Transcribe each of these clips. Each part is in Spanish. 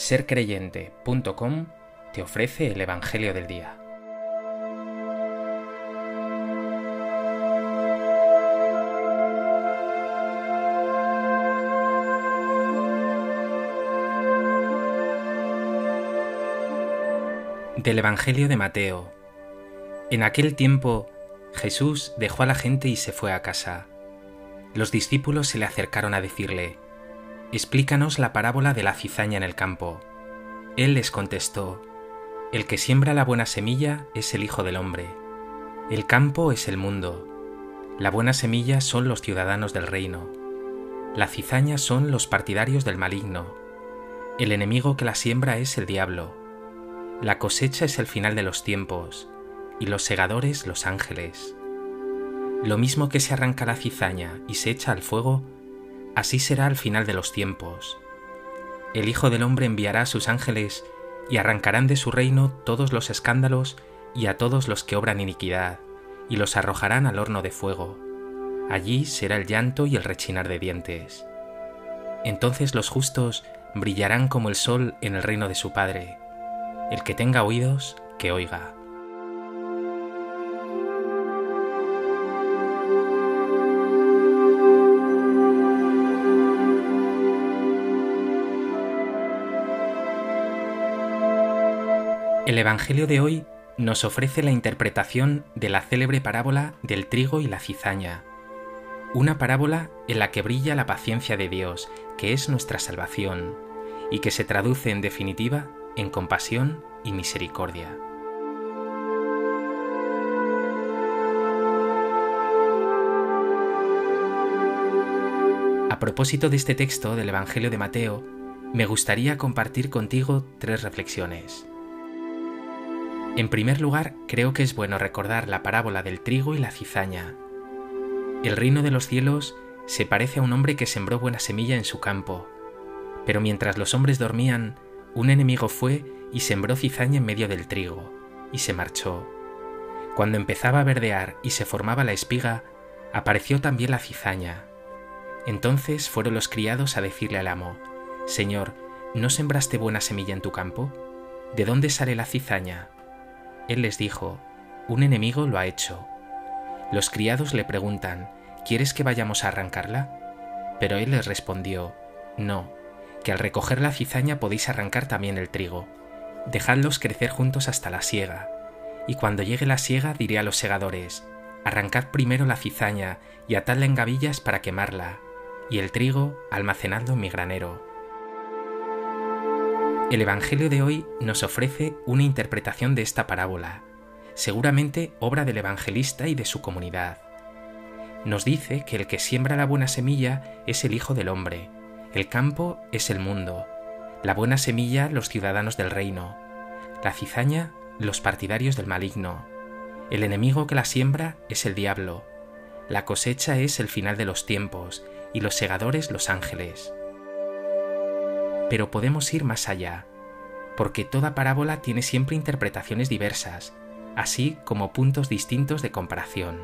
sercreyente.com te ofrece el Evangelio del Día. Del Evangelio de Mateo. En aquel tiempo Jesús dejó a la gente y se fue a casa. Los discípulos se le acercaron a decirle, Explícanos la parábola de la cizaña en el campo. Él les contestó, El que siembra la buena semilla es el Hijo del Hombre. El campo es el mundo. La buena semilla son los ciudadanos del reino. La cizaña son los partidarios del maligno. El enemigo que la siembra es el diablo. La cosecha es el final de los tiempos, y los segadores los ángeles. Lo mismo que se arranca la cizaña y se echa al fuego, así será al final de los tiempos. El Hijo del Hombre enviará a sus ángeles y arrancarán de su reino todos los escándalos y a todos los que obran iniquidad, y los arrojarán al horno de fuego. Allí será el llanto y el rechinar de dientes. Entonces los justos brillarán como el sol en el reino de su Padre. El que tenga oídos, que oiga. El Evangelio de hoy nos ofrece la interpretación de la célebre parábola del trigo y la cizaña, una parábola en la que brilla la paciencia de Dios, que es nuestra salvación, y que se traduce en definitiva en compasión y misericordia. A propósito de este texto del Evangelio de Mateo, me gustaría compartir contigo tres reflexiones. En primer lugar, creo que es bueno recordar la parábola del trigo y la cizaña. El reino de los cielos se parece a un hombre que sembró buena semilla en su campo, pero mientras los hombres dormían, un enemigo fue y sembró cizaña en medio del trigo, y se marchó. Cuando empezaba a verdear y se formaba la espiga, apareció también la cizaña. Entonces fueron los criados a decirle al amo, Señor, ¿no sembraste buena semilla en tu campo? ¿De dónde sale la cizaña? Él les dijo, Un enemigo lo ha hecho. Los criados le preguntan, ¿Quieres que vayamos a arrancarla? Pero él les respondió, No, que al recoger la cizaña podéis arrancar también el trigo. Dejadlos crecer juntos hasta la siega. Y cuando llegue la siega diré a los segadores, Arrancad primero la cizaña y atadla en gavillas para quemarla, y el trigo almacenadlo en mi granero. El Evangelio de hoy nos ofrece una interpretación de esta parábola, seguramente obra del evangelista y de su comunidad. Nos dice que el que siembra la buena semilla es el Hijo del Hombre, el campo es el mundo, la buena semilla los ciudadanos del reino, la cizaña los partidarios del maligno, el enemigo que la siembra es el diablo, la cosecha es el final de los tiempos y los segadores los ángeles pero podemos ir más allá, porque toda parábola tiene siempre interpretaciones diversas, así como puntos distintos de comparación.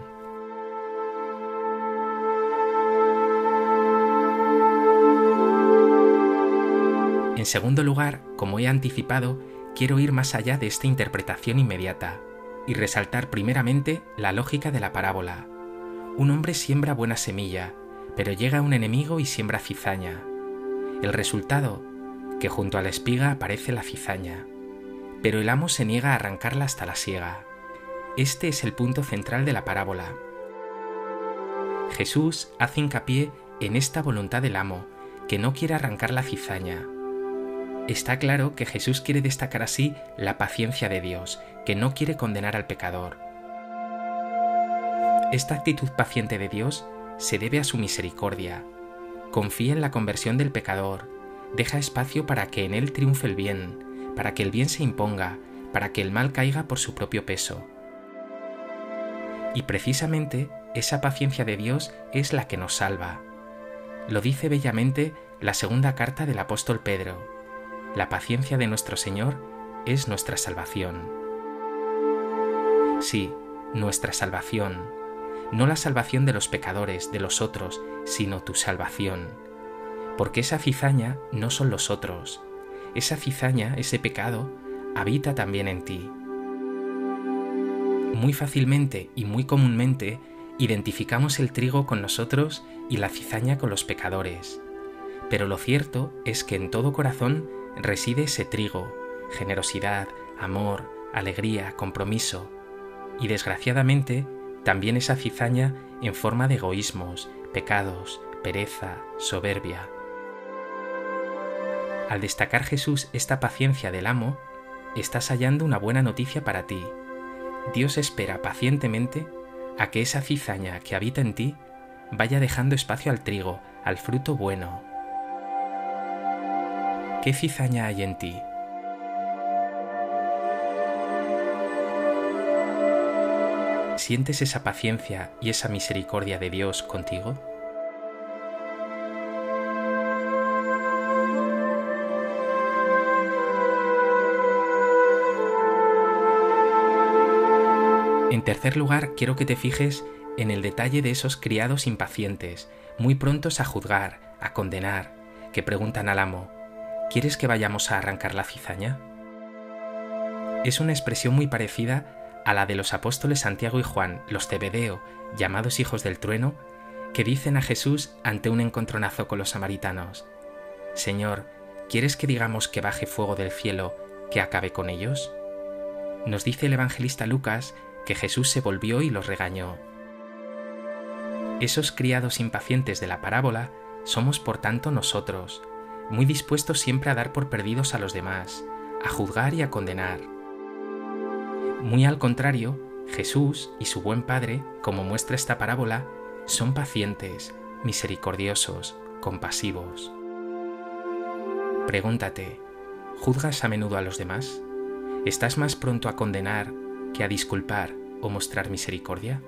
En segundo lugar, como he anticipado, quiero ir más allá de esta interpretación inmediata y resaltar primeramente la lógica de la parábola. Un hombre siembra buena semilla, pero llega un enemigo y siembra cizaña. El resultado que junto a la espiga aparece la cizaña, pero el amo se niega a arrancarla hasta la siega. Este es el punto central de la parábola. Jesús hace hincapié en esta voluntad del amo, que no quiere arrancar la cizaña. Está claro que Jesús quiere destacar así la paciencia de Dios, que no quiere condenar al pecador. Esta actitud paciente de Dios se debe a su misericordia. Confía en la conversión del pecador, deja espacio para que en él triunfe el bien, para que el bien se imponga, para que el mal caiga por su propio peso. Y precisamente esa paciencia de Dios es la que nos salva. Lo dice bellamente la segunda carta del apóstol Pedro. La paciencia de nuestro Señor es nuestra salvación. Sí, nuestra salvación, no la salvación de los pecadores, de los otros, sino tu salvación porque esa cizaña no son los otros, esa cizaña, ese pecado, habita también en ti. Muy fácilmente y muy comúnmente identificamos el trigo con nosotros y la cizaña con los pecadores. Pero lo cierto es que en todo corazón reside ese trigo, generosidad, amor, alegría, compromiso, y desgraciadamente también esa cizaña en forma de egoísmos, pecados, pereza, soberbia. Al destacar Jesús esta paciencia del amo, estás hallando una buena noticia para ti. Dios espera pacientemente a que esa cizaña que habita en ti vaya dejando espacio al trigo, al fruto bueno. ¿Qué cizaña hay en ti? ¿Sientes esa paciencia y esa misericordia de Dios contigo? En tercer lugar, quiero que te fijes en el detalle de esos criados impacientes, muy prontos a juzgar, a condenar, que preguntan al amo, ¿quieres que vayamos a arrancar la cizaña? Es una expresión muy parecida a la de los apóstoles Santiago y Juan, los Cebedeo, llamados hijos del trueno, que dicen a Jesús ante un encontronazo con los samaritanos, Señor, ¿quieres que digamos que baje fuego del cielo que acabe con ellos? Nos dice el evangelista Lucas que Jesús se volvió y los regañó. Esos criados impacientes de la parábola somos por tanto nosotros, muy dispuestos siempre a dar por perdidos a los demás, a juzgar y a condenar. Muy al contrario, Jesús y su buen Padre, como muestra esta parábola, son pacientes, misericordiosos, compasivos. Pregúntate, ¿juzgas a menudo a los demás? ¿Estás más pronto a condenar que a disculpar o mostrar misericordia?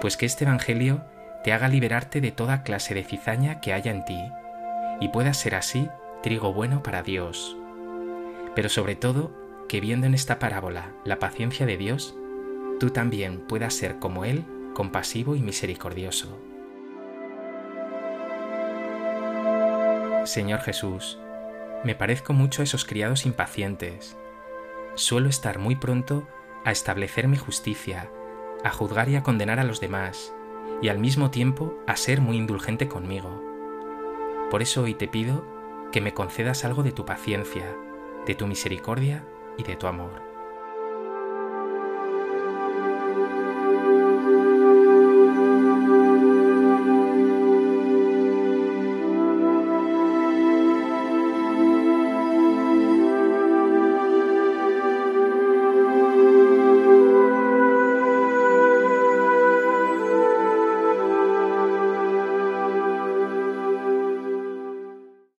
Pues que este Evangelio te haga liberarte de toda clase de cizaña que haya en ti, y puedas ser así trigo bueno para Dios. Pero sobre todo, que viendo en esta parábola la paciencia de Dios, tú también puedas ser como Él, compasivo y misericordioso. Señor Jesús, me parezco mucho a esos criados impacientes. Suelo estar muy pronto a establecer mi justicia, a juzgar y a condenar a los demás, y al mismo tiempo a ser muy indulgente conmigo. Por eso hoy te pido que me concedas algo de tu paciencia, de tu misericordia y de tu amor.